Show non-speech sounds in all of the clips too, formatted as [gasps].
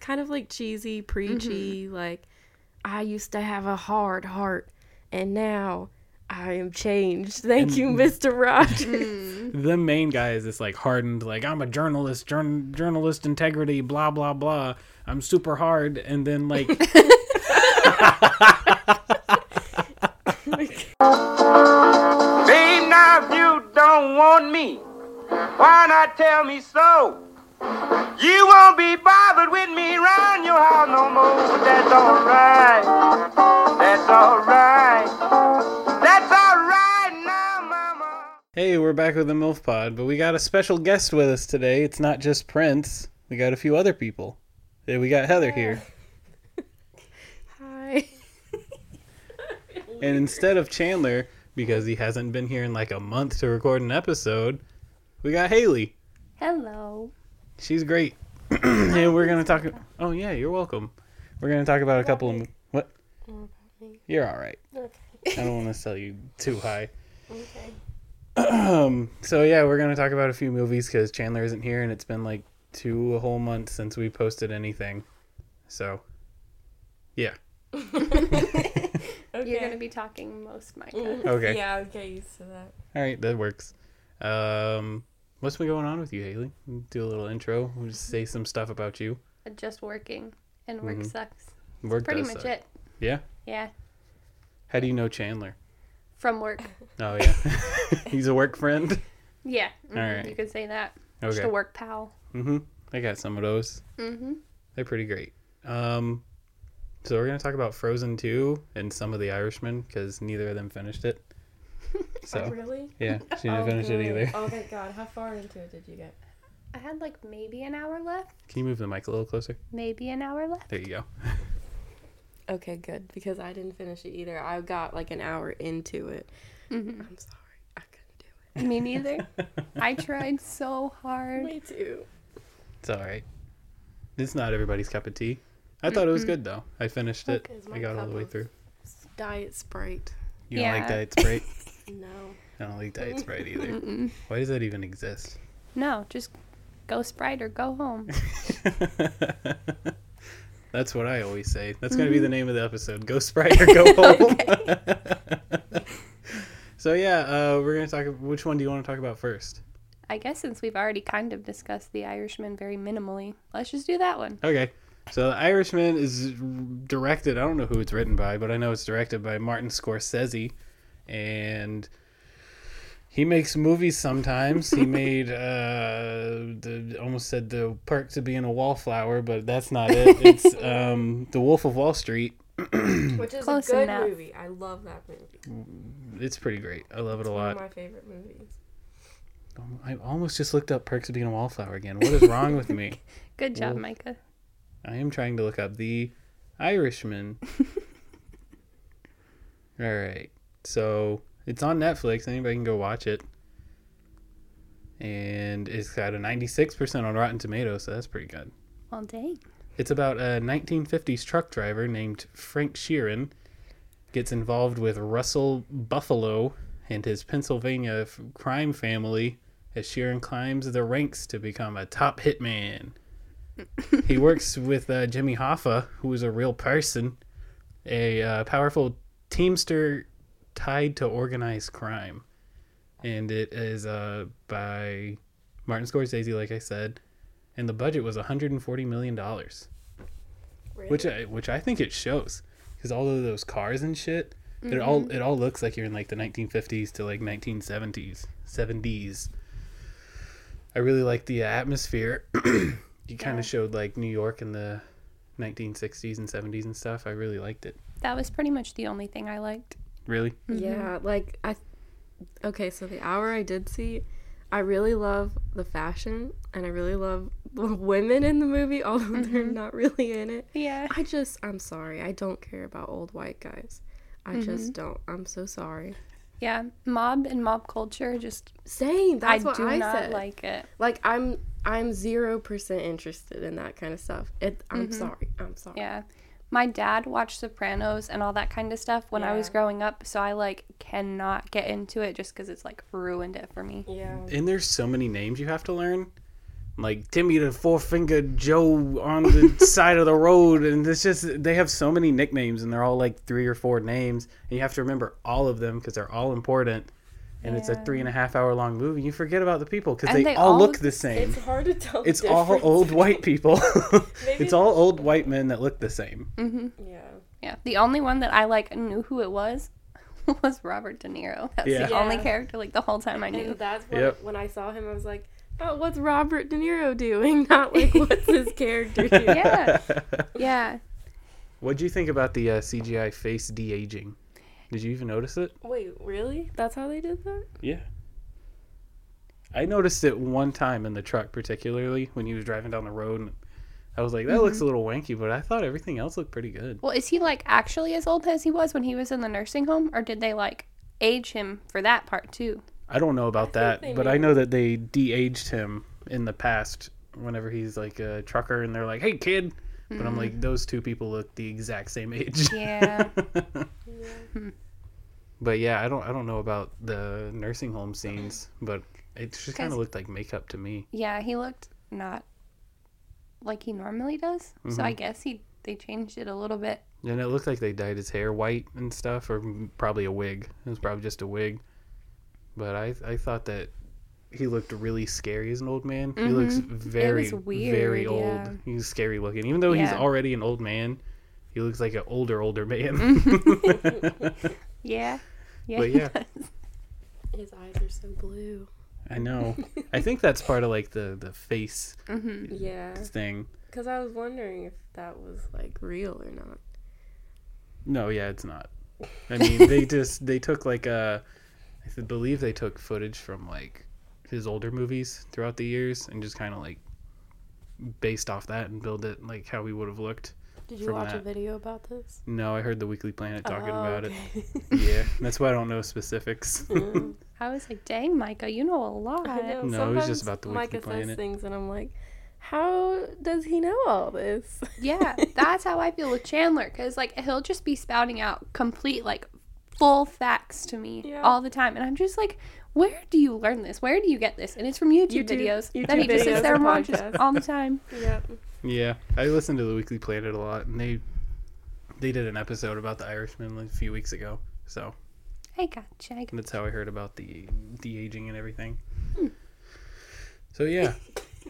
kind of like cheesy, preachy. Mm-hmm. Like I used to have a hard heart, and now I am changed. [laughs] Thank you, Mister Rogers. Mm. The main guy is this like hardened, like I'm a journalist, journ- journalist integrity, blah blah blah. I'm super hard, and then like [laughs] Babe, now if you don't want me, why not tell me so? You won't be bothered with me round your house no more. But that's alright. That's alright. That's alright now, mama. Hey, we're back with the MILF Pod, but we got a special guest with us today. It's not just Prince. We got a few other people. Hey, we got Heather here. [laughs] Hi. And instead of Chandler, because he hasn't been here in like a month to record an episode, we got Haley. Hello. She's great. [clears throat] and we're going to talk Oh, yeah, you're welcome. We're going to talk about a couple of What? You're all right. Okay. I don't want to sell you too high. Okay. Um, so yeah, we're gonna talk about a few movies because Chandler isn't here, and it's been like two whole months since we posted anything. So, yeah. [laughs] You're going to be talking most, Micah. Okay. Yeah, I'll get used to that. All right, that works. Um, what's been going on with you, Haley? Do a little intro. We'll just say some stuff about you. Just working, and work Mhm. sucks. Work Pretty much suck. it. Yeah. Yeah. How do you know Chandler? From work. [laughs] Oh yeah, [laughs] he's a work friend. Yeah. mhm, Alright. You could say that. Just Okay. a work pal. Mm-hmm. I got some of those. Mm-hmm. They're pretty great. Um, so we're gonna talk about Frozen two and some of the Irishmen because neither of them finished it. So Oh, really? yeah, she didn't finish it either. Oh, thank God. How far into it did you get? I had like maybe an hour left. Can you move the mic a little closer? Maybe an hour left. There you go. Okay, good. Because I didn't finish it either. I got like an hour into it. Mm-hmm. I'm sorry. I couldn't do it. Me neither. [laughs] I tried so hard. Me too. It's all right. It's not everybody's cup of tea. I thought it was good though. I finished it. I got all the way through. Diet Sprite. You don't like Yeah. Diet Sprite? [laughs] No. I don't like Diet Sprite either. Mm-mm. Why does that even exist? No, just go Sprite or go home. [laughs] That's what I always say. That's going to be the name of the episode. Go Sprite or go [laughs] home. [laughs] so yeah, uh, we're going to talk. Which one do you want to talk about first? I guess since we've already kind of discussed The Irishman very minimally, let's just do that one. Okay. So The Irishman is directed. I don't know who it's written by, but I know it's directed by Martin Scorsese, and he makes movies sometimes. he [laughs] made uh, the almost said the perks of being a wallflower, but that's not it. [laughs] It's um, The Wolf of Wall Street. Which [clears throat] is Close a good enough. movie. I love that movie. It's pretty great. I love it a One lot. of my favorite movies. I almost just looked up perks of being a wallflower again. What is wrong with me? [laughs] Good job, Wolf. Micah. I am trying to look up the Irishman. All right. So it's on Netflix. Anybody can go watch it. And it's got a 96% on Rotten Tomatoes, so that's pretty good. Well, dang. It's about a 1950s truck driver named Frank Sheeran gets involved with Russell Buffalo and his Pennsylvania f- crime family as Sheeran climbs the ranks to become a top hitman. [laughs] he works with uh, Jimmy Hoffa, who is a real person, a uh, powerful teamster tied to organized crime. And it is uh, by Martin Scorsese, like I said, and the budget was 140 million dollars which I, which I think it shows because all of those cars and shit, it all it all looks like you're in like the 1950s to like 1970s, 70s. I really like the atmosphere. [clears throat] you kind of showed like New York in the 1960s and 70s and stuff. I really liked it. That was pretty much the only thing I liked. Really, Yeah, mm-hmm. like I. Okay, so the hour I did see, I really love the fashion and I really love the [laughs] women in the movie, [laughs] although they're mm-hmm. not really in it. Yeah. I just, I'm sorry, I don't care about old white guys. I just mm-hmm. don't. I'm so sorry. Yeah. Mob and mob culture just Same. That's I what do I not said. like it. Like I'm, I'm zero percent interested in that kind of stuff. It. I'm sorry. I'm sorry. Yeah. My dad watched Sopranos and all that kind of stuff when I was growing up, so I like cannot get into it just because it's like ruined it for me. Yeah. and there's so many names you have to learn. like Timmy the Four Fingered Joe on the [laughs] side of the road, and it's just they have so many nicknames, and they're all like three or four names, and you have to remember all of them because they're all important. And it's a three and a half hour long movie. You forget about the people because they, they all all look look the same. It's hard to tell. It's the all old white people. [laughs] Maybe it's all old white men that look the same. Yeah. Yeah, the only one that I like knew who it was [laughs] was Robert De Niro. That's Yeah. the only character like the whole time I knew. And that's what Yep. when I saw him, I was like, "Oh, what's Robert De Niro doing? [laughs] Not like what's his character doing." Yeah, yeah. What do you think about the uh, CGI face de aging? Did you even notice it? Wait, really? That's how they did that? Yeah. I noticed it one time in the truck, particularly when he was driving down the road, and I was like, "That looks a mm-hmm. little wanky," but I thought everything else looked pretty good. Well, is he like actually as old as he was when he was in the nursing home, or did they like age him for that part too? I don't know about they that, but I know that they de-aged him in the past. Whenever he's like a trucker, and they're like, "Hey, kid," but I'm hmm. like, those two people look the exact same age. Yeah. [laughs] But yeah, I don't I don't know about the nursing home scenes, but it just kind of looked like makeup to me. yeah, he looked not like he normally does. So I mm-hmm. guess he they changed it a little bit. And it looked like they dyed his hair white and stuff, or probably a wig. It was probably just a wig. But I I thought that he looked really scary as an old man. He looks very very old. yeah. He's scary looking, even though he's already an old man. He looks like an older older man. [laughs] Yeah. Yeah. But yeah. His eyes are so blue. I know. [laughs] I think that's part of like the the face Yeah, thing. because I was wondering if that was like real or not. No, yeah, it's not. I [laughs] mean, they just they took like a I believe they took footage from like his older movies throughout the years and just kind of like based off that and build it like how he would have looked. Did you From watch a video about this? No, I heard the Weekly Planet talking Oh, about okay. it. Yeah, [laughs] that's why I don't know specifics. I was like, dang, Micah, you know a lot. Know. No, it was just about the Weekly Micah Planet. says things, and I'm like, how does he know all this? Yeah, that's how I feel with Chandler because like he'll just be spouting out complete like full facts to me Yeah. all the time, and I'm just like, where do you learn this? Where do you get this? And it's from YouTube, YouTube- videos YouTube that he just videos sits there and and watches all the time. yeah. yeah, I listen to the Weekly Planet a lot, and they they did an episode about the Irishman like, a few weeks ago. So I gotcha. I gotcha. That's how I heard about the de aging and everything. Hmm. So yeah.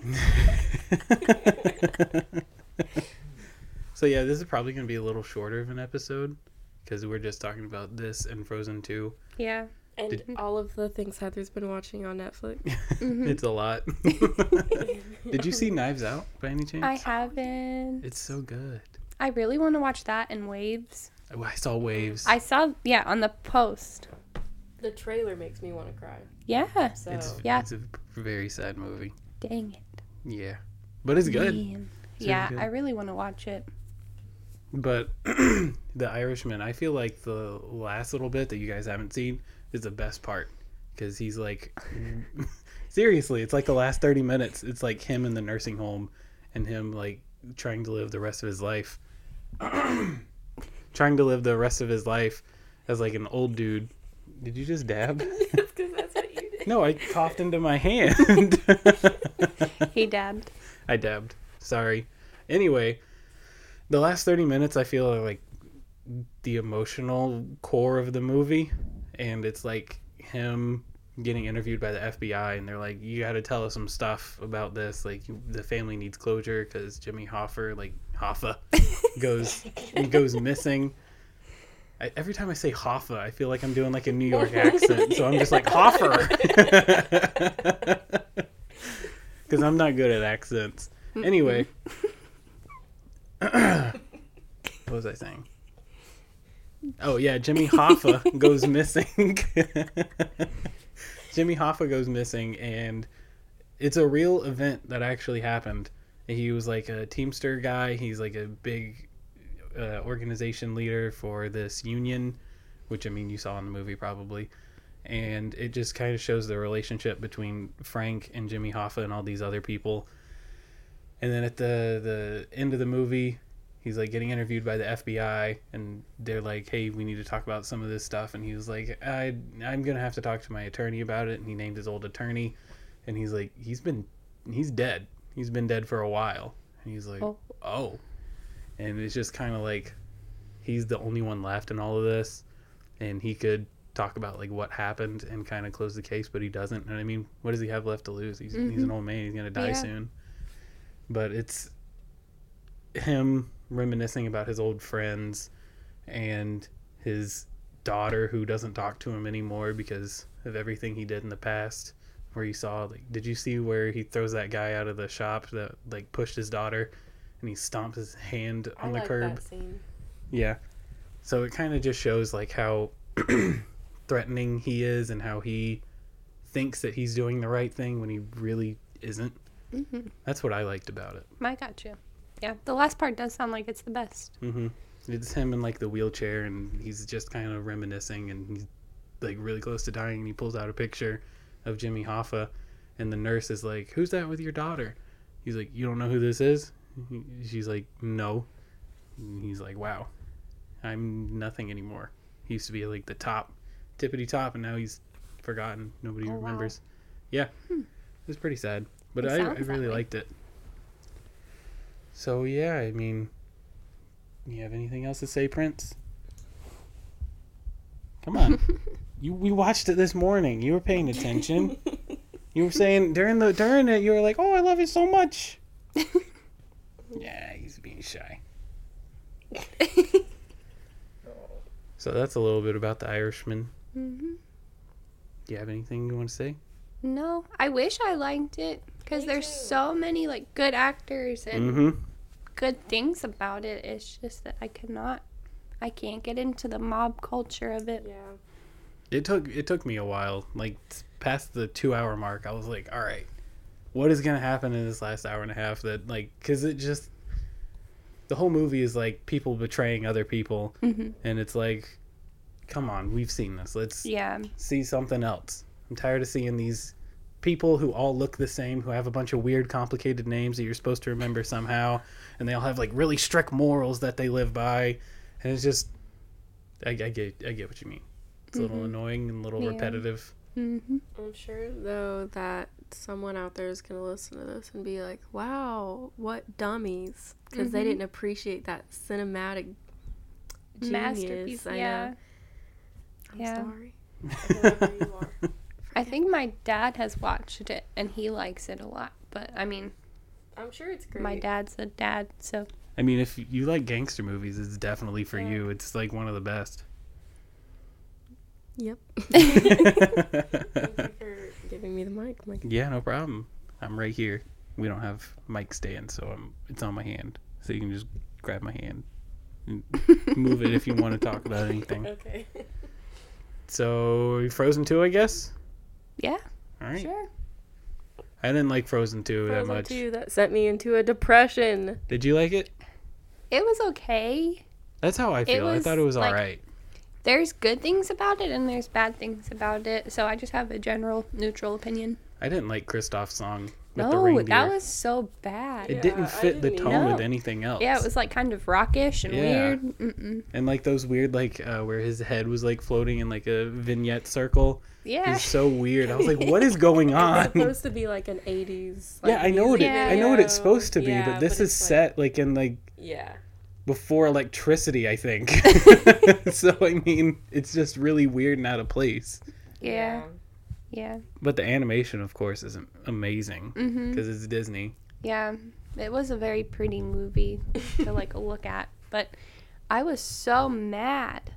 [laughs] so yeah, this is probably going to be a little shorter of an episode because we're just talking about this and Frozen 2. Yeah. And Did- all of the things Heather's been watching on Netflix. [laughs] Mm-hmm. It's a lot. [laughs] Did you see Knives Out by any chance? I haven't. It's so good. I really want to watch that in waves. Oh, I saw Waves. I saw, yeah, on the post. the trailer makes me want to cry. Yeah. So it's, Yeah. it's a very sad movie. Dang it. Yeah. But it's good. It's Yeah, really good. I really want to watch it. But [clears throat] the Irishman, I feel like the last little bit that you guys haven't seen is the best part because he's like, [laughs] seriously, it's like the last thirty minutes. It's like him in the nursing home and him like trying to live the rest of his life, [clears throat] trying to live the rest of his life as like an old dude. Did you just dab? [laughs] Because that's what you did. no, I coughed into my hand. [laughs] He dabbed. I dabbed. Sorry. Anyway, the last 30 minutes I feel are like the emotional core of the movie and it's like him getting interviewed by the FBI and they're like you got to tell us some stuff about this like you, the family needs closure cuz Jimmy Hoffa like Hoffa [laughs] goes goes missing I, every time I say Hoffa, I feel like I'm doing like a New York accent, so I'm just like Hoffer, because [laughs] I'm not good at accents. Anyway, [coughs] what was I saying? Oh yeah, Jimmy Hoffa [laughs] goes missing. [laughs] Jimmy Hoffa goes missing, and it's a real event that actually happened. He was like a Teamster guy. He's like a big uh, organization leader for this union, which I mean you saw in the movie probably. And it just kind of shows the relationship between Frank and Jimmy Hoffa and all these other people. And then at the the end of the movie, he's like getting interviewed by the FBI, and they're like, "Hey, we need to talk about some of this stuff." And he was like, "I I'm gonna have to talk to my attorney about it." And he named his old attorney, and he's like, "He's been he's dead. He's been dead for a while. And he's like, Oh. oh. And it's just kind of like he's the only one left in all of this. And he could talk about like what happened and kind of close the case, but he doesn't. And I mean, what does he have left to lose? He's, he's an mm-hmm. old man. He's going to die Yeah. soon. But it's him reminiscing about his old friends and his daughter who doesn't talk to him anymore because of everything he did in the past where you saw like did you see where he throws that guy out of the shop that like pushed his daughter and he stomps his hand on the curb scene. yeah so it kind of just shows like how [clears throat] threatening he is and how he thinks that he's doing the right thing when he really isn't Mm-hmm. that's what i liked about it I got you. Yeah, the last part does sound like it's the best. hmm It's him in like the wheelchair, and he's just kind of reminiscing, and he's like really close to dying. And he pulls out a picture of Jimmy Hoffa, and the nurse is like, "Who's that with your daughter?" He's like, "You don't know who this is?" She's like, "No." And he's like, "Wow, I'm nothing anymore." He used to be like the top, tippity top, and now he's forgotten. Nobody Oh, wow. remembers. Yeah, it was pretty sad, but It I, I really liked it. So yeah, I mean, you have anything else to say, Prince? Come on, [laughs] you we watched it this morning. You were paying attention. you were saying during the during it, you were like, "Oh, I love it so much." [laughs] yeah, he's being shy. [laughs] So that's a little bit about the Irishman. hmm Do you have anything you want to say? No, I wish I liked it because there's too. so many like good actors and Mm-hmm. Good things about it. It's just that I cannot, I can't get into the mob culture of it. Yeah. It took it took me a while. Like past the two hour mark, I was like, "All right, what is gonna happen in this last hour and a half?" That like, cause it just the whole movie is like people betraying other people, Mhm. and it's like, come on, we've seen this. Let's Yeah, see something else. I'm tired of seeing these people who all look the same, who have a bunch of weird, complicated names that you're supposed to remember somehow, and they all have like really strict morals that they live by, and it's just, I, I get, I get what you mean. It's a little annoying and a little Yeah. repetitive. hmm I'm sure though that someone out there is gonna listen to this and be like, "Wow, what dummies!" Because they Mhm. didn't appreciate that cinematic genius. masterpiece. I yeah, know. I'm Yeah. sorry. [laughs] Whoever you are. I think my dad has watched it and he likes it a lot. But I mean, I'm sure it's great. my dad's a dad, so I mean, if you like gangster movies, it's definitely for Yeah. you. It's like one of the best. Yep. [laughs] [laughs] Thank you for giving me the mic. Mike. Yeah, no problem. I'm right here. We don't have mic stand, so I'm, it's on my hand. So you can just grab my hand and [laughs] move it if you want to talk about anything. Okay. So, you Frozen 2, I guess? Yeah, All right. sure. I didn't like Frozen 2 that Frozen much. 2 that sent me into a depression. Did you like it? It was okay. That's how I feel. I was, thought it was like, all right. There's good things about it and there's bad things about it. So I just have a general neutral opinion. I didn't like Kristoff's song with the No, reindeer. that was so bad. it Yeah, didn't fit the didn't tone either. with anything else. Yeah, it was like kind of rockish and Yeah. weird. Mm-mm. And like those weird, like uh, where his head was like floating in like a vignette circle. Yeah. It's so weird. I was like, [laughs] what is going on? It's supposed to be like an 80s. Like, yeah, I know what it, music I know what it's supposed to be, Yeah, but this is it's like- set like in like Yeah. before electricity, I think. [laughs] [laughs] so I mean, it's just really weird and out of place. Yeah. Yeah. But the animation, of course, is amazing Mm-hmm. because it's Disney. Yeah. It was a very pretty movie to [laughs] like look at. But I was so mad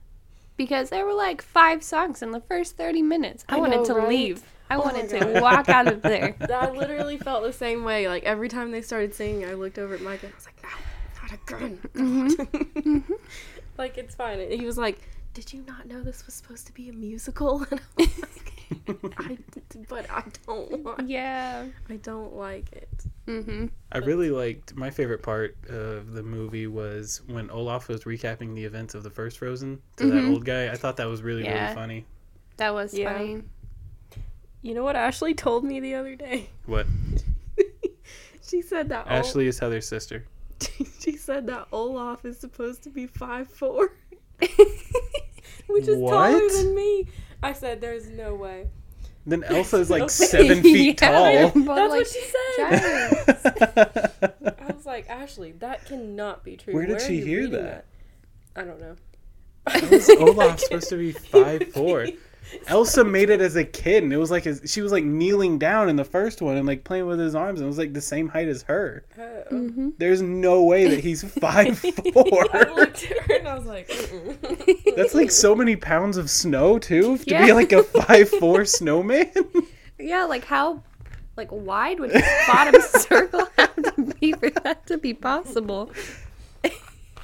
because there were like five songs in the first 30 minutes. I, I wanted know, to right? leave. I Oh wanted to walk out of there. [laughs] I literally felt the same way. Like every time they started singing, I looked over at Mike and I was like, "No, not again." [laughs] Mm-hmm. like it's fine. And he was like, "Did you not know this was supposed to be a musical?" [laughs] And I was like, I, [laughs] "But I don't want. Yeah. I don't like it." Mm-hmm. I really liked my favorite part of the movie was when Olaf was recapping the events of the first Frozen to that Mhm. old guy. I thought that was really Yeah. really funny. That was Yeah. funny. You know what Ashley told me the other day? What [laughs] she said that Ol- Ashley is Heather's sister. she said that Olaf is supposed to be five four, [laughs] which is taller than me. I said, "There's no way." Then [laughs] Elsa is like seven feet [laughs] Yeah, tall. That's like, what she said. I was like, Ashley, that cannot be true. Where did are she hear reading that? I don't know. Was Olaf supposed to be five four? Elsa made it as a kid, and it was like his, she was like kneeling down in the first one and like playing with his arms, and it was like the same height as her. Oh. Mm-hmm. There's no way that he's [laughs] five four. I looked at her and [laughs] I was like, Mm-mm. That's like so many pounds of snow too to be like a five four [laughs] snowman. Yeah, like how like wide would his bottom circle have to be for that to be possible?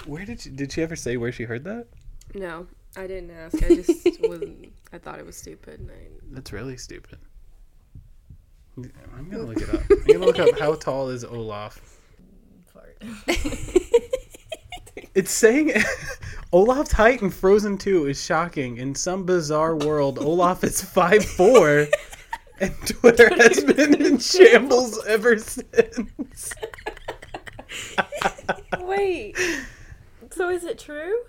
Where did she, did she ever say where she heard that? no, I didn't ask. I just [laughs] wasn't. I thought it was stupid. And I, That's really stupid. I'm gonna look it up. I'm gonna look up how [laughs] tall is Olaf. fart. [laughs] It's saying Olaf's height in Frozen 2 is shocking. In some bizarre world, Olaf is 5'4", and Twitter has been in shambles ever since. Wait. So is it true?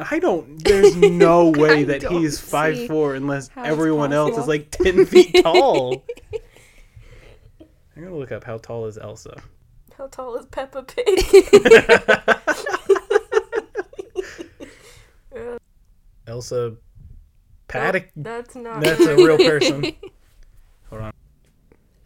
I don't. There's no [laughs] way that he's five four unless how it's everyone else is like 10 feet [laughs] tall. I'm gonna look up how tall is Elsa. How tall is Peppa Pig? [laughs] Elsa Pataky. That's not. That's a real person. Hold on.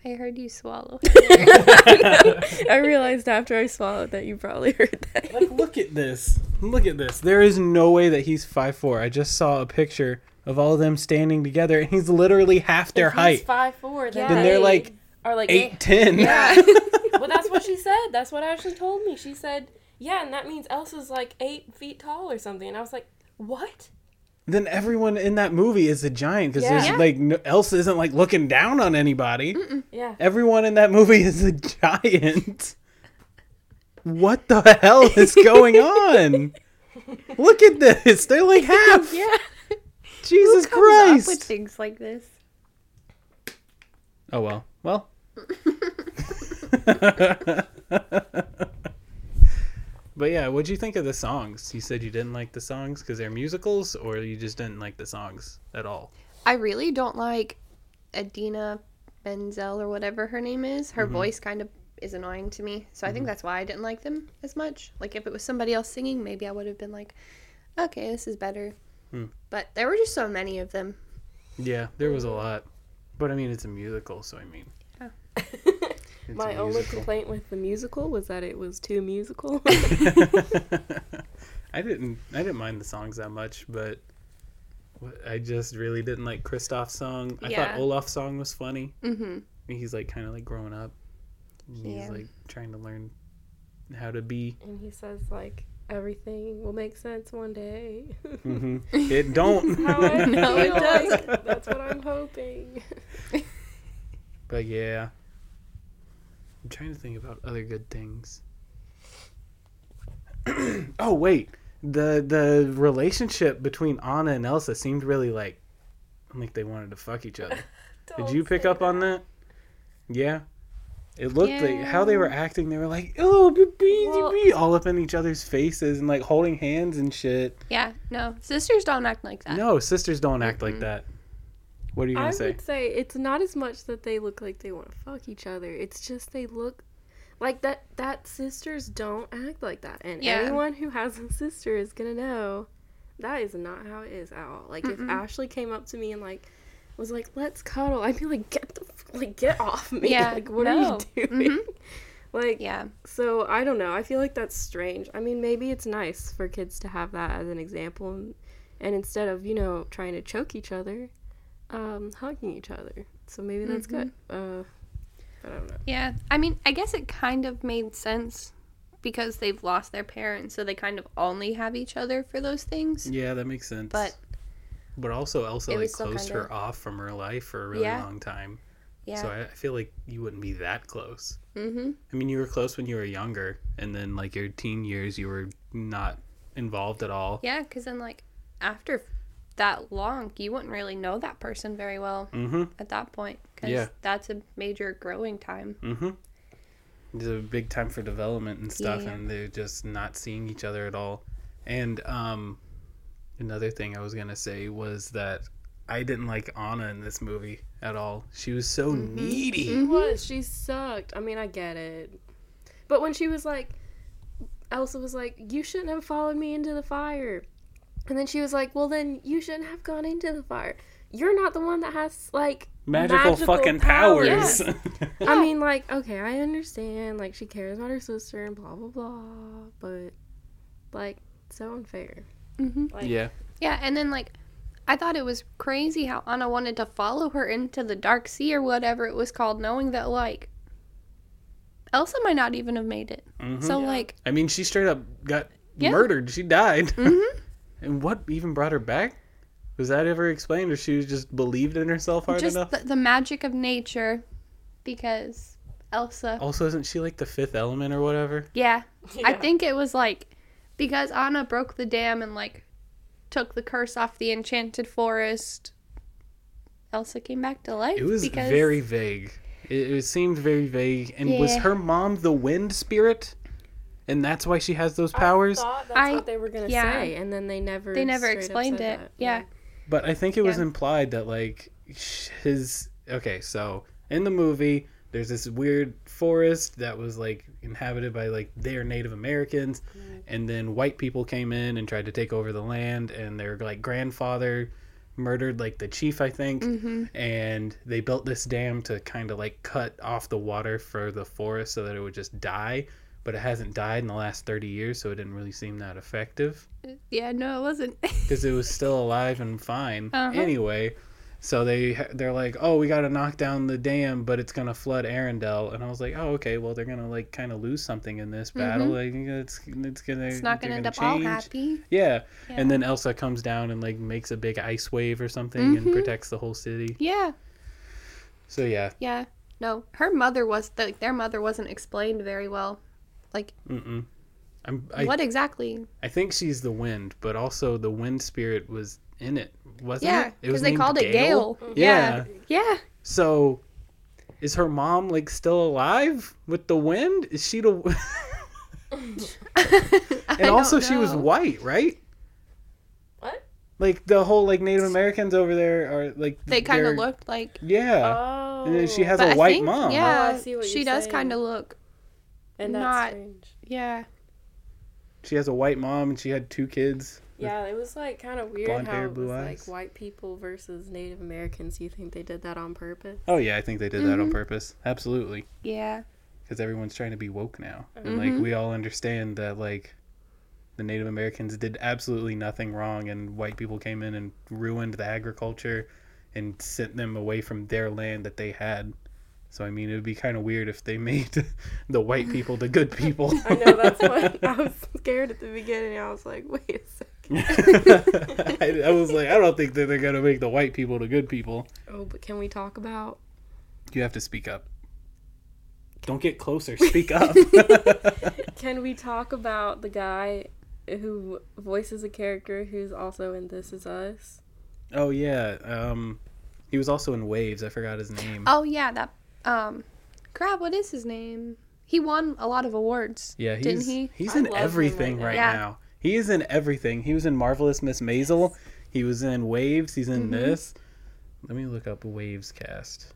I heard you swallow. I realized after I swallowed that you probably heard that. Like, look at this. Look at this. There is no way that he's 5'4". I just saw a picture of all of them standing together, and he's literally half their If height. He's five four. Then, Then they're like are like 8'10". Yeah. [laughs] well, that's what she said. That's what Ashley told me. She said, "Yeah, and that means Elsa's like eight feet tall or something." And I was like, "What?" then everyone in that movie is a giant because Yeah. there's Yeah. like no, Elsa isn't like looking down on anybody. Yeah. Everyone in that movie is a [laughs] giant. What the hell is going on? [laughs] Look at this. They're like [laughs] half. yeah. Jesus up with Christ. things like this? Oh well. Well. [laughs] but yeah, what'd you think of the songs? You said you didn't like the songs because they're musicals, or you just didn't like the songs at all. I really don't like Idina Menzel or whatever her name is. Her mm-hmm. voice kind of is annoying to me. So I think that's why I didn't like them as much. Like if it was somebody else singing, maybe I would have been like, okay, this is better. Hmm. But there were just so many of them. Yeah, there was a lot, but I mean it's a musical, so I mean. [laughs] It's My only complaint with the musical was that it was too musical. [laughs] [laughs] I didn't. I didn't mind the songs that much, but I just really didn't like Kristoff's song. I thought Olaf's song was funny. Mm-hmm. He's like kind of like growing up. And He's like trying to learn how to be. and he says like everything will make sense one day. hmm [laughs] It don't. How I [laughs] No, it like doesn't. That's what I'm hoping. But yeah, I'm trying to think about other good things. [clears throat] oh wait, the the relationship between Anna and Elsa seemed really like like they wanted to fuck each other. [laughs] Did you pick up on that? Yeah. It looked like how they were acting. They were like, "Oh, be, be, Well- be," all up in each other's faces and like holding hands and shit. Yeah, no. Sisters don't act like that. No, sisters don't act like that. What are you gonna I say? would say it's not as much that they look like they want to fuck each other. It's just they look like that. That sisters don't act like that, and Yeah. anyone who has a sister is gonna know that is not how it is at all. Like if Ashley came up to me and like was like, "Let's cuddle," I'd be like, "Get the like get off me! Yeah, [laughs] like what no. are you [laughs] doing?" Mhm. Like Yeah. so I don't know. I feel like that's strange. I mean, maybe it's nice for kids to have that as an example, and, and instead of you know trying to choke each other, um, hugging each other. So maybe that's good. Uh, but I don't know. Yeah. I mean, I guess it kind of made sense because they've lost their parents, so they kind of only have each other for those things. Yeah, that makes sense. But but also Elsa It like closed kinda- her off from her life for a really Yeah. long time. yeah. So I, I feel like you wouldn't be that close. mm-hmm. I mean, you were close when you were younger, and then like your teen years, you were not involved at all. Yeah, because then like after that long, you wouldn't really know that person very well Mm-hmm. at that point. Because Yeah. that's a major growing time. Mm-hmm. It's a big time for development and stuff, Yeah. and they're just not seeing each other at all. And um, another thing I was gonna say was that I didn't like Anna in this movie at all. She was so Mm-hmm. needy. She was. She sucked. I mean, I get it. But when she was like, Elsa was like, you shouldn't have followed me into the fire. And then she was like, well, then you shouldn't have gone into the fire. You're not the one that has, like, Magical, fucking powers. [laughs] I mean, like, okay, I understand. Like, she cares about her sister and blah, blah, blah. But, like, so unfair. Mm-hmm. Like, yeah. Yeah, and then like I thought it was crazy how Anna wanted to follow her into the dark sea or whatever it was called, knowing that like Elsa might not even have made it. Mhm. So Yeah. like I mean, she straight up got Yeah. murdered. She died. Mhm. [laughs] and what even brought her back? Was that ever explained, or she was just believed in herself hard just enough? the, the magic of nature, because Elsa. Also, isn't she like the fifth element or whatever? Yeah, [laughs] I think it was like because Anna broke the dam and like took the curse off the enchanted forest. Elsa came back to life. It was because very vague. It, it seemed very vague. And was her mom the wind spirit? And that's why she has those powers? I thought that's I- what they were going to yeah. say. And then they never They never explained it. that. Yeah. But I think it was Yeah. implied that like his okay, so in the movie there's this weird forest that was like inhabited by like their Native Americans and then white people came in and tried to take over the land and their like grandfather murdered like the chief I think hmm and they built this dam to kind of like cut off the water for the forest so that it would just die but it hasn't died in the last 30 years so it didn't really seem that effective Yeah, no, it wasn't. [laughs] because it was still alive and fine Uh-huh. anyway. So they they're like, oh, we got to knock down the dam, but it's gonna flood Arendelle. And I was like, oh, okay, well they're gonna like kind of lose something in this battle. Like it's it's gonna Mm-hmm. it's not gonna end up all change. happy. Yeah. Yeah. and then Elsa comes down and like makes a big ice wave or something and Mhm. protects the whole city. Yeah, So yeah, yeah. No, her mother was the, their mother wasn't explained very well. Like mm-mm. I'm I, what exactly? I think she's the wind, but also the wind spirit was in it, wasn't Yeah, it? It because they named called it Gale. Mm-hmm. Yeah. Yeah. So, is her mom like still alive with the wind? Is she the? [laughs] And also, she was white, right? What? Like the whole like Native Americans over there are like They kind of looked like. Yeah, Oh. and then she has But a I white think- mom. Yeah, Oh, I see what she you're does kind of look. And that's not- strange. Yeah. She has a white mom, and she had two kids. Yeah, it was like kind of weird Blonde how hair, it was eyes. like white people versus Native Americans. You think they did that on purpose? Oh yeah, I think they did that on Mhm. purpose. Absolutely, Yeah. because everyone's trying to be woke now, and Mhm. like we all understand that like the Native Americans did absolutely nothing wrong, and white people came in and ruined the agriculture and sent them away from their land that they had. So I mean, it would be kind of weird if they [laughs] made the white people the good [laughs] people. I know that's [laughs] what I was scared at the beginning. I was like, wait a second. [laughs] I, I was like, I don't think that they're gonna make the white people the good people. Oh, but can we talk about? You have to speak up. Don't get closer. Speak up. [laughs] [laughs] Can we talk about the guy who voices a character who's also in This Is Us? oh yeah. Um, he was also in Waves. I forgot his name. Oh yeah, that um, crap. What is his name? He won a lot of awards. Yeah, he's didn't he? he's I in everything right right, now. now. He is in everything. He was in Marvelous Miss Maisel. He was in Waves. He's in Mhm. this. Let me look up Waves cast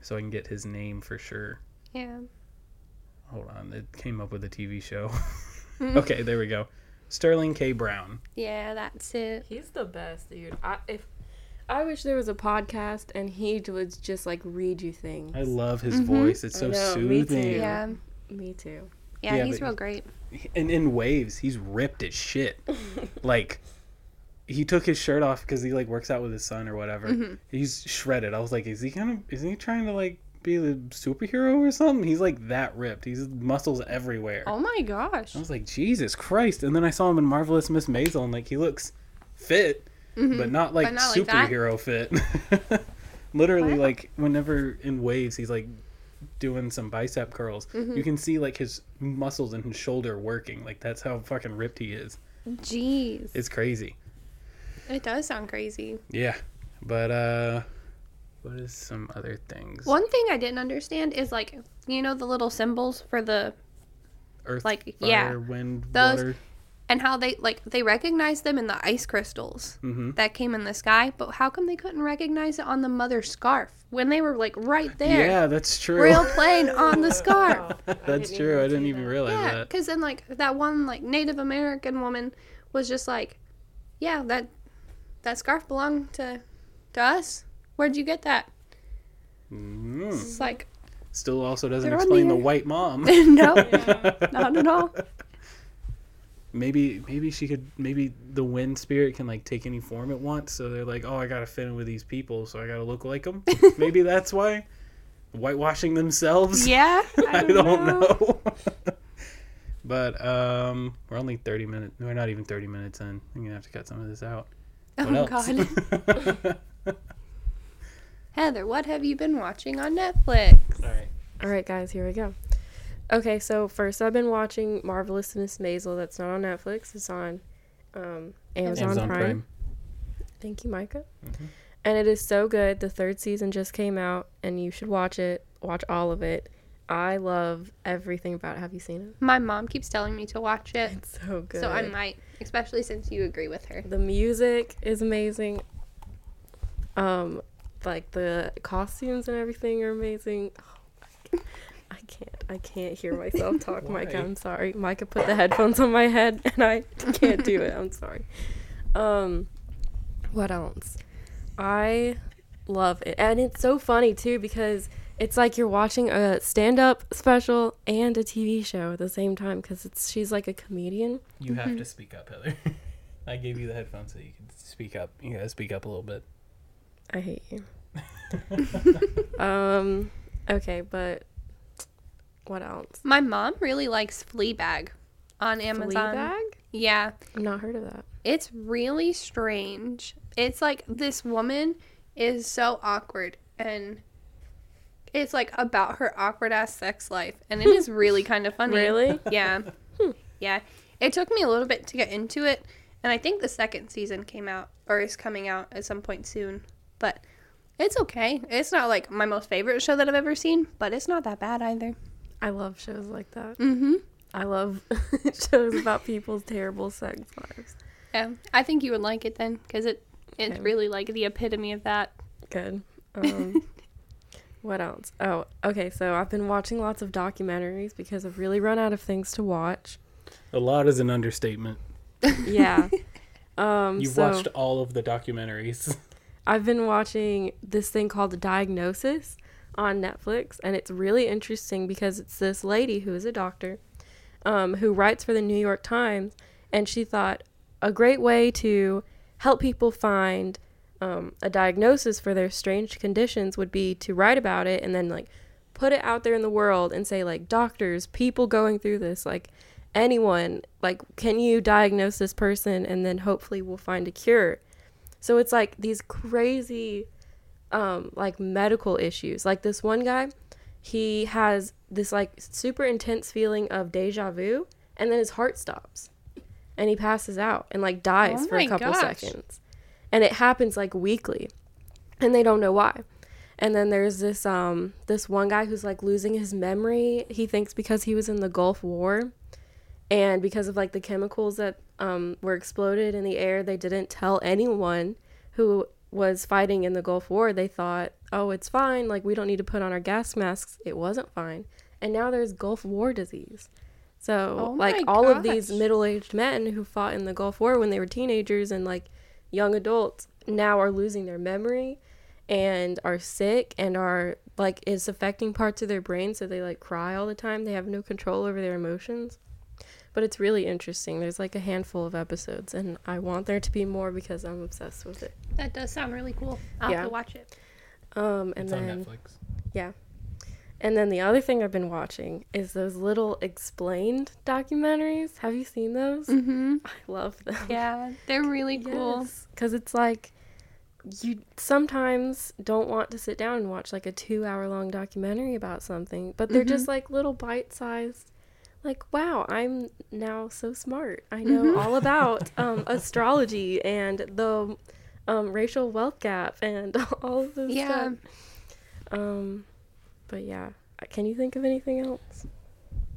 so I can get his name for sure. Yeah. Hold on, it came up with a TV show. [laughs] [laughs] Okay, there we go. Sterling K. Brown. Yeah, that's it. He's the best, dude. I if I wish there was a podcast and he would just like read you things. I love his Mhm. voice. It's I so know, me too. Yeah. Me too. Yeah, Yeah, he's real great. And in Waves, he's ripped as shit. [laughs] like he took his shirt off because he like works out with his son or whatever. Mhm. He's shredded. I was like, is he kind of Isn't he trying to like be the superhero or something? He's like that ripped. He's muscles everywhere. Oh my gosh. I was like, Jesus Christ! And then I saw him in Marvelous Miss Maisel, and like he looks fit, Mhm. but not like But not like superhero fit. [laughs] Literally, Wow. like whenever in waves, he's like doing some bicep curls. Mhm. You can see like his muscles in his shoulder working. Like that's how fucking ripped he is. Jeez. It's crazy. It does sound crazy. Yeah, but uh, what is some other things? One thing I didn't understand is like, you know, the little symbols for the Earth, like, fire, yeah, wind, those- water. And how they like they recognized them in the ice crystals Mhm. that came in the sky, but how come they couldn't recognize it on the mother scarf when they were like right there, Yeah, that's true. real plain [laughs] on the scarf? that's true. I didn't even realize Yeah, that. because then like that one like Native American woman was just like, yeah, that that scarf belonged to to us. Where'd you get that? Mm. It's like Still also doesn't explain the the white mom. [laughs] no, not at all. Maybe maybe she could maybe the wind spirit can like take any form it wants. So they're like oh i gotta fit in with these people so i gotta look like them [laughs] maybe that's why whitewashing themselves? Yeah, i [laughs] don't know, [laughs] but um we're only 30 minutes we're not even 30 minutes in. I'm gonna have to cut some of this out. What Oh else? God, Heather, what have you been watching on Netflix? all right. All right, guys, here we go. Okay, so first I've been watching Marvelous Miss Maisel. That's not on Netflix. It's on um, Amazon, amazon Prime. prime Thank you, Micah. Mhm. And it is so good. The third season just came out, and you should watch it. Watch all of it. I love everything about it. Have you seen it? My mom keeps telling me to watch it, It's so good. so I might, especially since you agree with her. The music is amazing. Um, like the costumes and everything are amazing. Oh, I can't. I can't hear myself [laughs] talk, Micah. I'm sorry. Micah put the headphones on my head, [laughs] and I can't do it. I'm sorry. Um, what else? I love it, and it's so funny too because it's like you're watching a stand-up special and a TV show at the same time because it's she's like a comedian. you have to speak up heather [laughs] i gave you the headphones so you can speak up you gotta speak up a little bit I hate you. um, okay, but what else? My mom really likes Fleabag on Amazon. Fleabag? Yeah, I've not heard of that. it's really strange. It's like this woman is so awkward and it's like about her awkward ass sex life and it is [laughs] really kind of funny. Really? [laughs] Yeah. Hmm. Yeah. It took me a little bit to get into it and I think the second season came out or is coming out at some point soon. But it's okay. It's not like my most favorite show that I've ever seen, but it's not that bad either. I love shows like that. Mhm. I love [laughs] shows about people's terrible sex lives. Yeah. I think you would like it then cuz it it's Okay. really like the epitome of that. Good. [laughs] Um, what else? Oh, okay. So I've been watching lots of documentaries because I've really run out of things to watch. a lot is an understatement Yeah. [laughs] Um, you've so watched all of the documentaries I've been watching this thing called Diagnosis on Netflix, and it's really interesting because it's this lady who is a doctor um, who writes for the New York Times, and she thought a great way to help people find um, a diagnosis for their strange conditions would be to write about it and then like put it out there in the world and say like doctors, people going through this, like anyone, like can you diagnose this person and then hopefully we'll find a cure. So it's like these crazy um like medical issues. Like this one guy, he has this like super intense feeling of deja vu and then his heart stops. And he passes out and like dies Oh for a couple gosh. seconds. And it happens like weekly. And they don't know why. And then there's this um this one guy who's like losing his memory. He thinks because he was in the Gulf War and because of like the chemicals that um, were exploded in the air they didn't tell anyone who was fighting in the gulf war they thought oh it's fine like we don't need to put on our gas masks. It wasn't fine. And now there's gulf war disease. So Oh like all of these middle-aged men who fought in the gulf war when they were teenagers and like young adults now are losing their memory and are sick and are like it's affecting parts of their brain so they like cry all the time. They have no control over their emotions but it's really interesting there's like a handful of episodes and i want there to be more because i'm obsessed with it That does sound really cool. I'll Yeah. have to watch it. um and it's then on netflix Yeah. and then the other thing i've been watching is those little explained documentaries have you seen those Mm-hmm. [laughs] i love them Yeah, they're really [laughs] cool. because it's like you sometimes don't want to sit down and watch like a two hour long documentary about something but they're just like little bite sized like wow i'm now so smart i know all about [laughs] um, astrology and the um, racial wealth gap and [laughs] all of this Yeah. stuff um but yeah can you think of anything else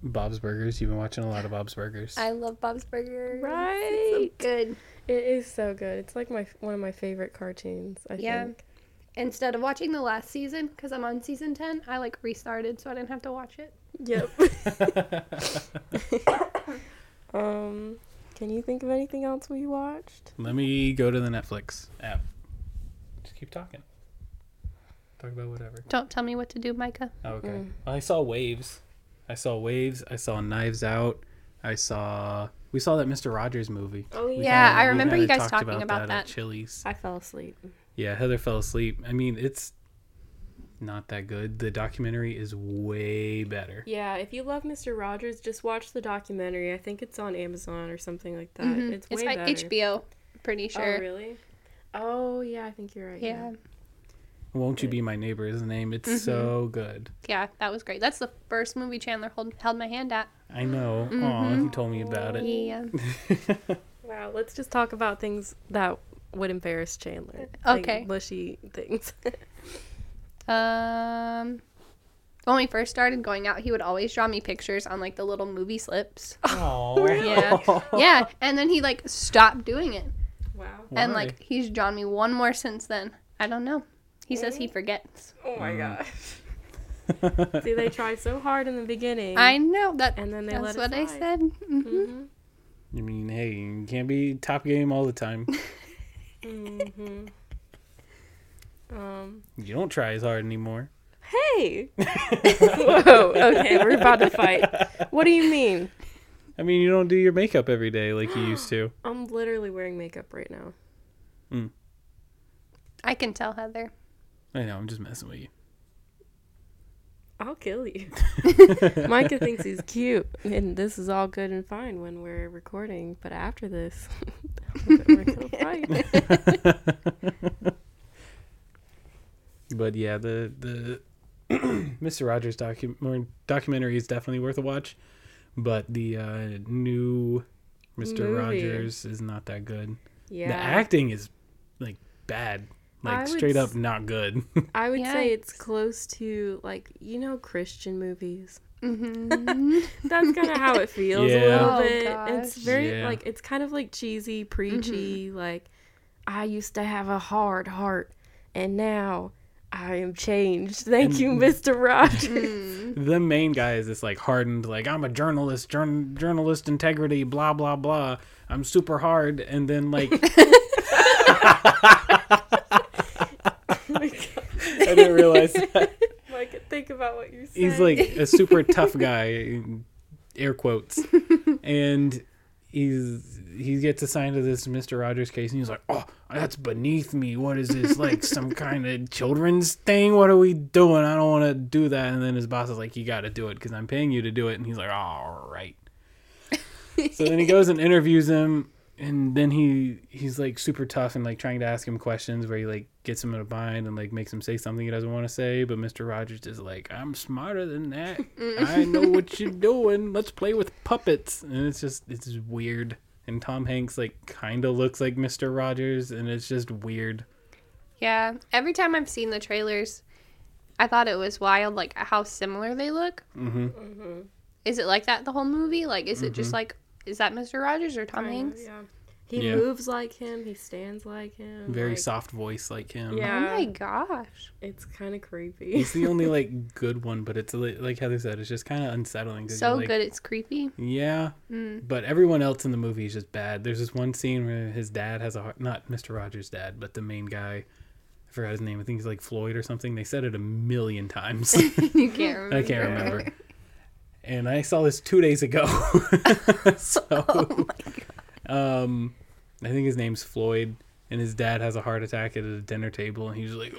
Bob's Burgers. You've been watching a lot of Bob's Burgers. I love Bob's Burgers. Right. It's so good. It is so good. It's like my one of my favorite cartoons. I Yeah. think. Instead of watching the last season, because I'm on season 10, I like restarted so I didn't have to watch it. Yep. [laughs] [laughs] um, can you think of anything else we watched? Let me go to the Netflix app. Just keep talking. Talk about whatever. Don't tell me what to do, Micah. Oh, okay. Mm. I saw Waves. I saw Waves. I saw Knives Out. I saw. We saw that Mr. Rogers movie. Oh We Yeah, kinda- I remember you guys talked talking about at that. Chili's. I fell asleep. Yeah, Heather fell asleep. I mean, it's not that good. The documentary is way better. Yeah, if you love Mr. Rogers, just watch the documentary. I think it's on Amazon or something like that. Mhm. It's It's way by better. HBO, pretty sure. Oh, really? Oh, yeah, I think you're right. Yeah. Won't you be my neighbor? Is the name. It's Mm-hmm. so good. Yeah, that was great. That's the first movie Chandler hold, held my hand at. I know. Oh, Mm-hmm. he told me about it. Yeah. [laughs] Wow, let's just talk about things that would embarrass Chandler. Okay. Like mushy things. [laughs] Um, when we first started going out, he would always draw me pictures on like the little movie slips. [laughs] Oh, [laughs] Yeah. yeah. And then he like stopped doing it. wow. And Why? like he's drawn me one more since then. I don't know. He says he forgets. Oh my Mm. gosh. [laughs] See, they try so hard in the beginning. I know that. and then they That's let what it I slide. said. hmm Mm-hmm. I mean, hey, you can't be top game all the time. Mm-hmm. Um. you don't try as hard anymore. Hey. [laughs] Whoa. Okay, we're about to fight. What do you mean? I mean, you don't do your makeup every day like you used to. [gasps] I'm literally wearing makeup right now. I can tell Heather. I know. I'm just messing with you. I'll kill you. [laughs] Micah thinks he's cute, and this is all good and fine when we're recording. But after this, [laughs] we're gonna fight. But yeah, the the [clears throat] Mr. Rogers docu- documentary is definitely worth a watch. But the uh, new Mr. Movie. Rogers is not that good. Yeah, The acting is like bad, like would straight up s- not good. [laughs] I would say it's close to like you know Christian movies. hmm [laughs] That's kind of how it feels a little Oh, bit. It's very Yeah. like it's kind of like cheesy, preachy. Mm-hmm. Like I used to have a hard heart, and now I am changed. Thank And- you, Mister Rogers. Mm. [laughs] the main guy is this like hardened, like I'm a journalist, journ- journalist integrity, blah blah blah. I'm super hard, and then like [laughs] [laughs] I didn't realize that. Micah, think about what you're saying. he's like a super tough guy air quotes and he's he gets assigned to this mr rogers case and he's like oh that's beneath me. What is this like some [laughs] kind of children's thing? What are we doing? I don't want to do that. And then his boss is like you got to do it because i'm paying you to do it. And he's like all right [laughs] so then he goes and interviews him and then he he's like super tough and like trying to ask him questions where he like gets him in a bind and like makes him say something he doesn't want to say but mr rogers is like i'm smarter than that. I know what you're [laughs] doing. Let's play with puppets. And it's just it's just weird and tom hanks like kind of looks like mr rogers and it's just weird Yeah. Every time I've seen the trailers, I thought it was wild, like how similar they look. hmm Is it like that the whole movie? Like, is it Mm-hmm. just like, is that Mr. Rogers or Tom Kinda, Hanks? Yeah. He Yeah. moves like him. He stands like him. very like, soft voice like him Yeah. Oh my gosh. It's kind of creepy. he's the only [laughs] like good one but it's li- like heather said it's just kind of unsettling. So like, good, it's creepy. Yeah, Mm. but everyone else in the movie is just bad. There's this one scene where his dad has a heart, not Mr. Rogers' dad, but the main guy. I forgot his name. I think he's like Floyd or something. They said it a million times. [laughs] you can't [laughs] remember. I can't remember. And I saw this two days ago. so, Oh my god. um, I think his name's Floyd, and his dad has a heart attack at a dinner table, and he's like,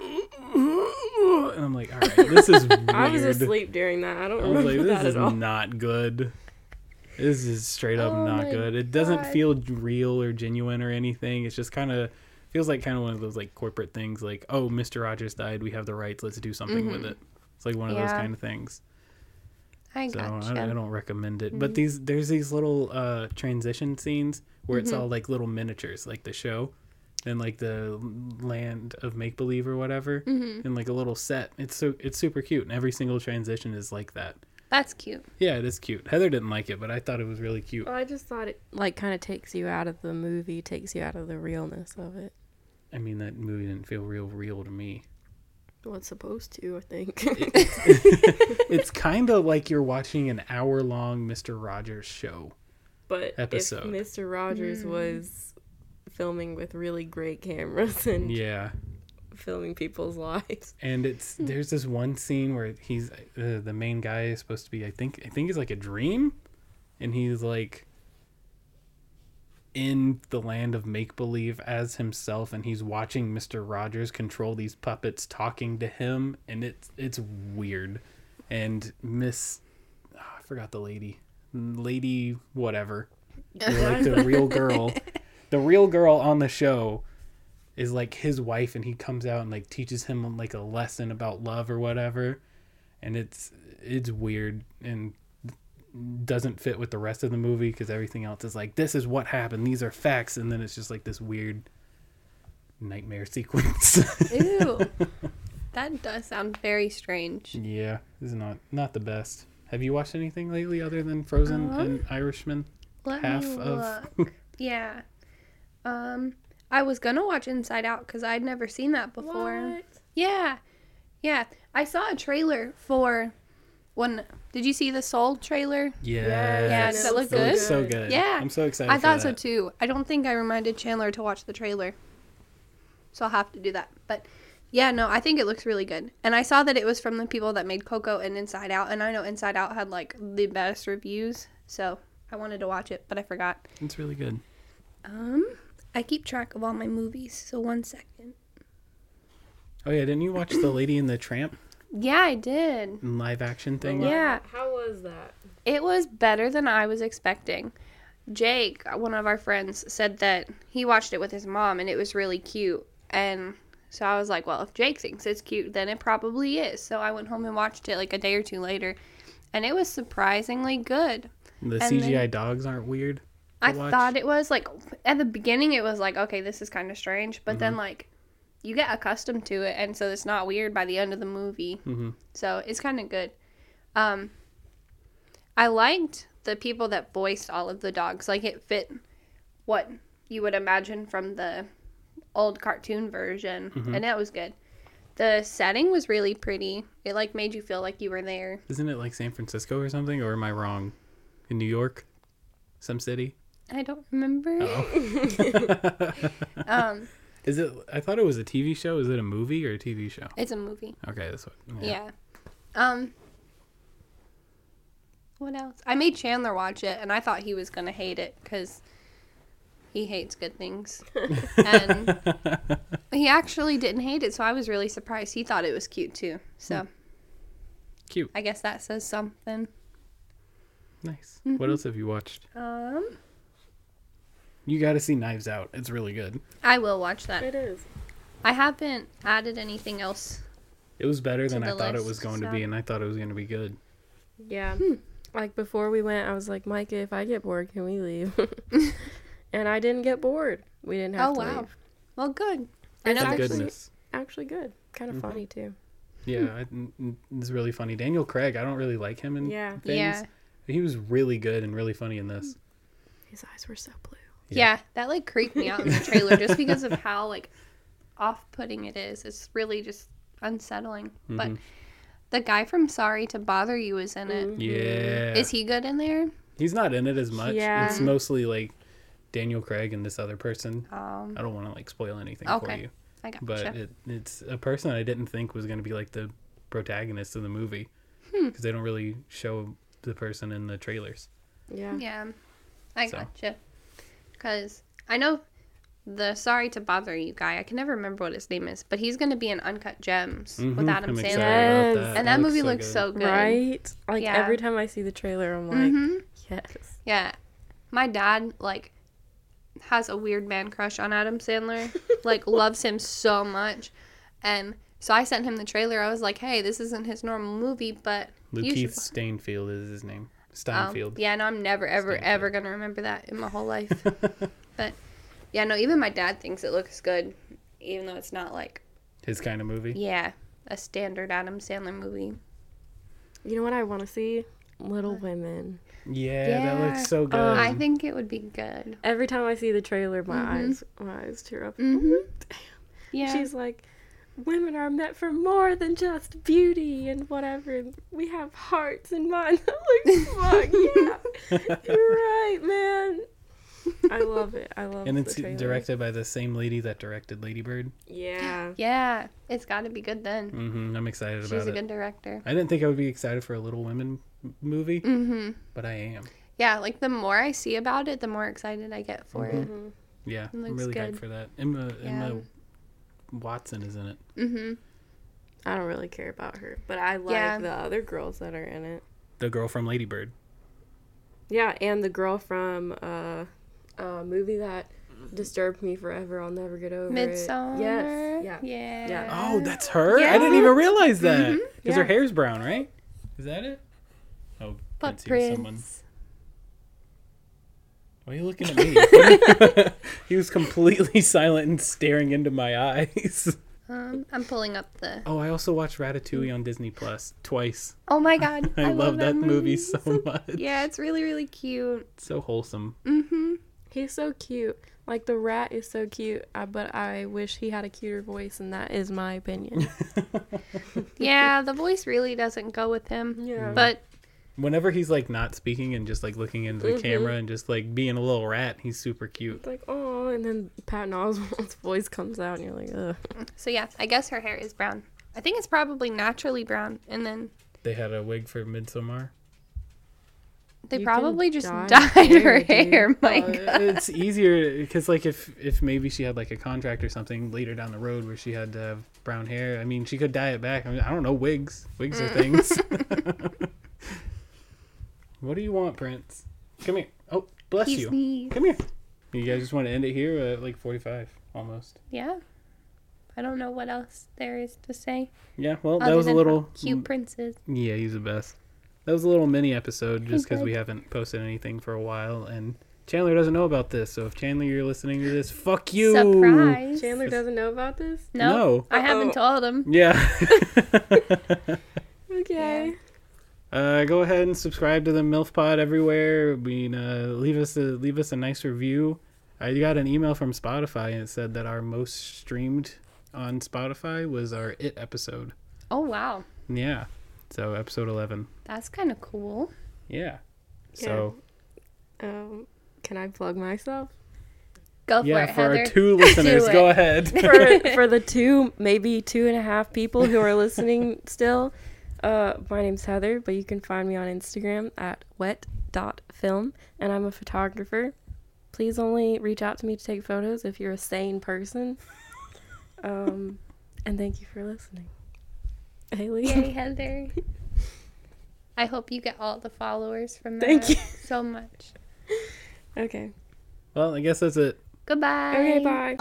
and I'm like, all right, this is weird. [laughs] I was asleep during that. I don't I was remember like, that this at is all. not good. This is straight up Oh not good. It doesn't God. feel real or genuine or anything. It's just kind of feels like kind of one of those like corporate things. Like, oh, Mr. Rogers died. We have the rights. Let's do something with mm-hmm. it. It's like one of those kind of things. I So gotcha. I, I don't recommend it. But these there's these little uh, transition scenes where it's Mm-hmm. all like little miniatures, like the show, and like the land of make believe or whatever, Mm-hmm. and like a little set. It's so it's super cute, and every single transition is like that. That's cute. Yeah, it is cute. Heather didn't like it, but I thought it was really cute. I just thought it like kind of takes you out of the movie, takes you out of the realness of it. I mean, that movie didn't feel real, real to me. Well, it's supposed to, I think. [laughs] It's [laughs] kind of like you're watching an hour long Mr. Rogers show. but Episode. if Mr. Rogers was filming with really great cameras [laughs] and Yeah. filming people's lives. And it's there's this one scene where he's uh, the main guy is supposed to be I think I think it's like a dream and he's like in the land of make believe as himself and he's watching Mr. Rogers control these puppets talking to him and it's it's weird. And Miss ah, I forgot the lady. Lady whatever. [laughs] like the real girl. The real girl on the show is like his wife and he comes out and like teaches him like a lesson about love or whatever and it's it's weird and doesn't fit with the rest of the movie because everything else is like this is what happened these are facts and then it's just like this weird nightmare [laughs] sequence Ew. [laughs] that does sound very strange. yeah this is not not the best have you watched anything lately other than frozen Um, and irishman Let half me of look. [laughs] yeah. Um, I was gonna watch Inside Out because I'd never seen that before. what? Yeah, yeah. I saw a trailer for one. Did you see the Soul trailer? yeah Yeah, does it look good? so good Yeah. i'm so excited I for thought so too. I don't think I reminded Chandler to watch the trailer, so I'll have to do that. But yeah, no, I think it looks really good. And I saw that it was from the people that made Coco and Inside Out, and I know Inside Out had like the best reviews, so I wanted to watch it, but I forgot. it's really good Um, I keep track of all my movies, so one second. oh yeah didn't you watch the lady and the tramp Yeah, I did. live action thing Yeah. How was that? It was better than I was expecting. Jake, one of our friends, said that he watched it with his mom and it was really cute. And so I was like, well, if Jake thinks it's cute, then it probably is. So I went home and watched it like a day or two later. And it was surprisingly good. the And cgi then- dogs aren't weird I watch? thought it was like at the beginning it was like okay this is kind of strange but then mm-hmm. like you get accustomed to it and so it's not weird by the end of the movie Mhm. so it's kind of good um I liked the people that voiced all of the dogs like it fit what you would imagine from the old cartoon version and that was good the setting was really pretty it like made you feel like you were there Isn't it like San Francisco or something? Or am I wrong? In New York? Some city? I don't remember Oh. [laughs] um Is it? I thought it was a TV show. Is it a movie or a TV show? it's a movie Okay, that's what. Yeah. Um. What else? I made Chandler watch it, and I thought he was gonna hate it because he hates good things, [laughs] and he actually didn't hate it. So I was really surprised. He thought it was cute too. So Cute. I guess that says something. Nice. Mm-hmm. What else have you watched? Um. You got to see Knives Out. It's really good. I will watch that. It is. I haven't added anything else. It was better than I thought it was going to be, and I thought it was going to be good. Yeah. Hmm. Like before we went, I was like, Micah, if I get bored, can we leave? [laughs] [laughs] and I didn't get bored. We didn't have Oh, to wow. leave. Well, good. I know. Thank actually- goodness. Actually, good. Kind of mm-hmm. funny too. Yeah, hmm. I, n- n- it's really funny. Daniel Craig. I don't really like him in Yeah. things. Yeah. He was really good and really funny in this. His eyes were so blue. Yeah, that like creeped me out in the trailer just [laughs] because of how like off-putting it is. It's really just unsettling. But Mhm. the guy from Sorry to Bother You is in it. Yeah. Is he good in there? He's not in it as much. Yeah. It's mostly like Daniel Craig and this other person. Um, I don't want to like spoil anything for Okay. you, I got but it, it's a person I didn't think was going to be like the protagonist of the movie Hmm. because they don't really show the person in the trailers. Yeah. Yeah, I So. gotcha. Because I know the Sorry to Bother You guy. I can never remember what his name is, but he's going to be in Uncut Gems with Mhm, Adam I'm Sandler. about Yes. And that looks movie so looks good. so good. Right? Like Yeah. every time I see the trailer, I'm like, hmm yes. Yeah. My dad like has a weird man crush on Adam Sandler. [laughs] like loves him so much. And so I sent him the trailer. I was like, "Hey, this isn't his normal movie, but you should Stainfield is his name. Oh, Steinfield. yeah, no, I'm never ever Stanfield. ever going to remember that in my whole life. [laughs] but yeah, no, even my dad thinks it looks good even though it's not like His kind of movie. yeah, a standard Adam Sandler movie. You know what I want to see? Little Women. Yeah, Yeah. that looks so good. Um, I think it would be good. Every time I see the trailer, my Mhm. eyes my eyes tear up. [laughs] Mhm. Yeah. She's like, women are meant for more than just beauty and whatever. We have hearts and minds. [laughs] I'm like, fuck yeah, [laughs] you're right, man. I love it. I love it. and it's trailer. directed by the same lady that directed Ladybird. Yeah. [gasps] yeah, it's got to be good then. hmm I'm excited She's about it. She's a good director. I didn't think I would be excited for a Little Women movie, Mm-hmm. but I am. Yeah, like the more I see about it, the more excited I get for it. Mhm. Yeah, I'm really good. hyped for that. Emma, Yeah. Emma Watson is in it. Mm-hmm. I don't really care about her, but I like Yeah. the other girls that are in it. The girl from Ladybird. Yeah, and the girl from uh, a movie that disturbed me forever. I'll never get over Midsommar. it. Yes. Yeah. Yeah. Yeah. Oh, that's her. I didn't even realize that because her Yeah. hair's brown, right? Is that it? Oh, Prince, he was Footprints. someone. Why are you looking at me? [laughs] he was completely [laughs] silent and staring into my eyes. Um, I'm pulling up the. Oh, I also watched Ratatouille on Disney Plus twice. Oh my god, [laughs] I, love, that movie so much. Yeah, it's really really cute. So wholesome. Mm-hmm. He's so cute. Like the rat is so cute, uh, but I wish he had a cuter voice, and that is my opinion. Yeah, the voice really doesn't go with him. yeah. But Whenever he's like not speaking and just like looking into the Mhm. camera and just like being a little rat, he's super cute. It's like, oh, and then Patton Oswalt's voice comes out, and you're like, ugh. so yeah, I guess her hair is brown. I think it's probably naturally brown, and then They had a wig for Midsommar. they You probably just dye dyed her hair, dude. hair. My Uh, it's easier because like if if maybe she had like a contract or something later down the road where she had to have brown hair i mean she could dye it back i, mean, I don't know wigs wigs are things [laughs] [laughs] what do you want prince come here oh bless He you sneezed. come here you guys just want to end it here at like 45 almost Yeah. I don't know what else there is to say. yeah well that other was a than how little cute princes. yeah he's the best that was a little mini episode just because we haven't posted anything for a while and chandler doesn't know about this so if chandler you're listening to this fuck you Surprise. Chandler doesn't know about this. No, No. I haven't told him. Yeah. [laughs] [laughs] Okay. Uh, go ahead and subscribe to the MILF Pod everywhere. I mean, uh, leave us a leave us a nice review. I got an email from Spotify and it said that our most streamed on Spotify was our It episode. Oh wow, Yeah. So episode eleven. that's kind of cool. Yeah. So Um, can I plug myself? Go for yeah, it, for our two [laughs] listeners, go ahead. [laughs] for for the two maybe two and a half people who are listening still uh my name's heather but you can find me on instagram at wet.film and i'm a photographer please only reach out to me to take photos if you're a sane person [laughs] um and thank you for listening haley Yay, [laughs] Heather. I hope you get all the followers from that. Thank you. [laughs] so much. okay well, I guess that's it. Goodbye. okay bye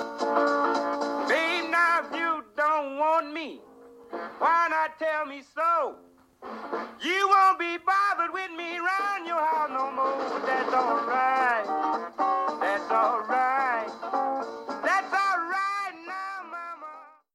Babe, now if you don't want me, why not tell me so? You won't be bothered with me round your house no more. But That's alright. That's alright.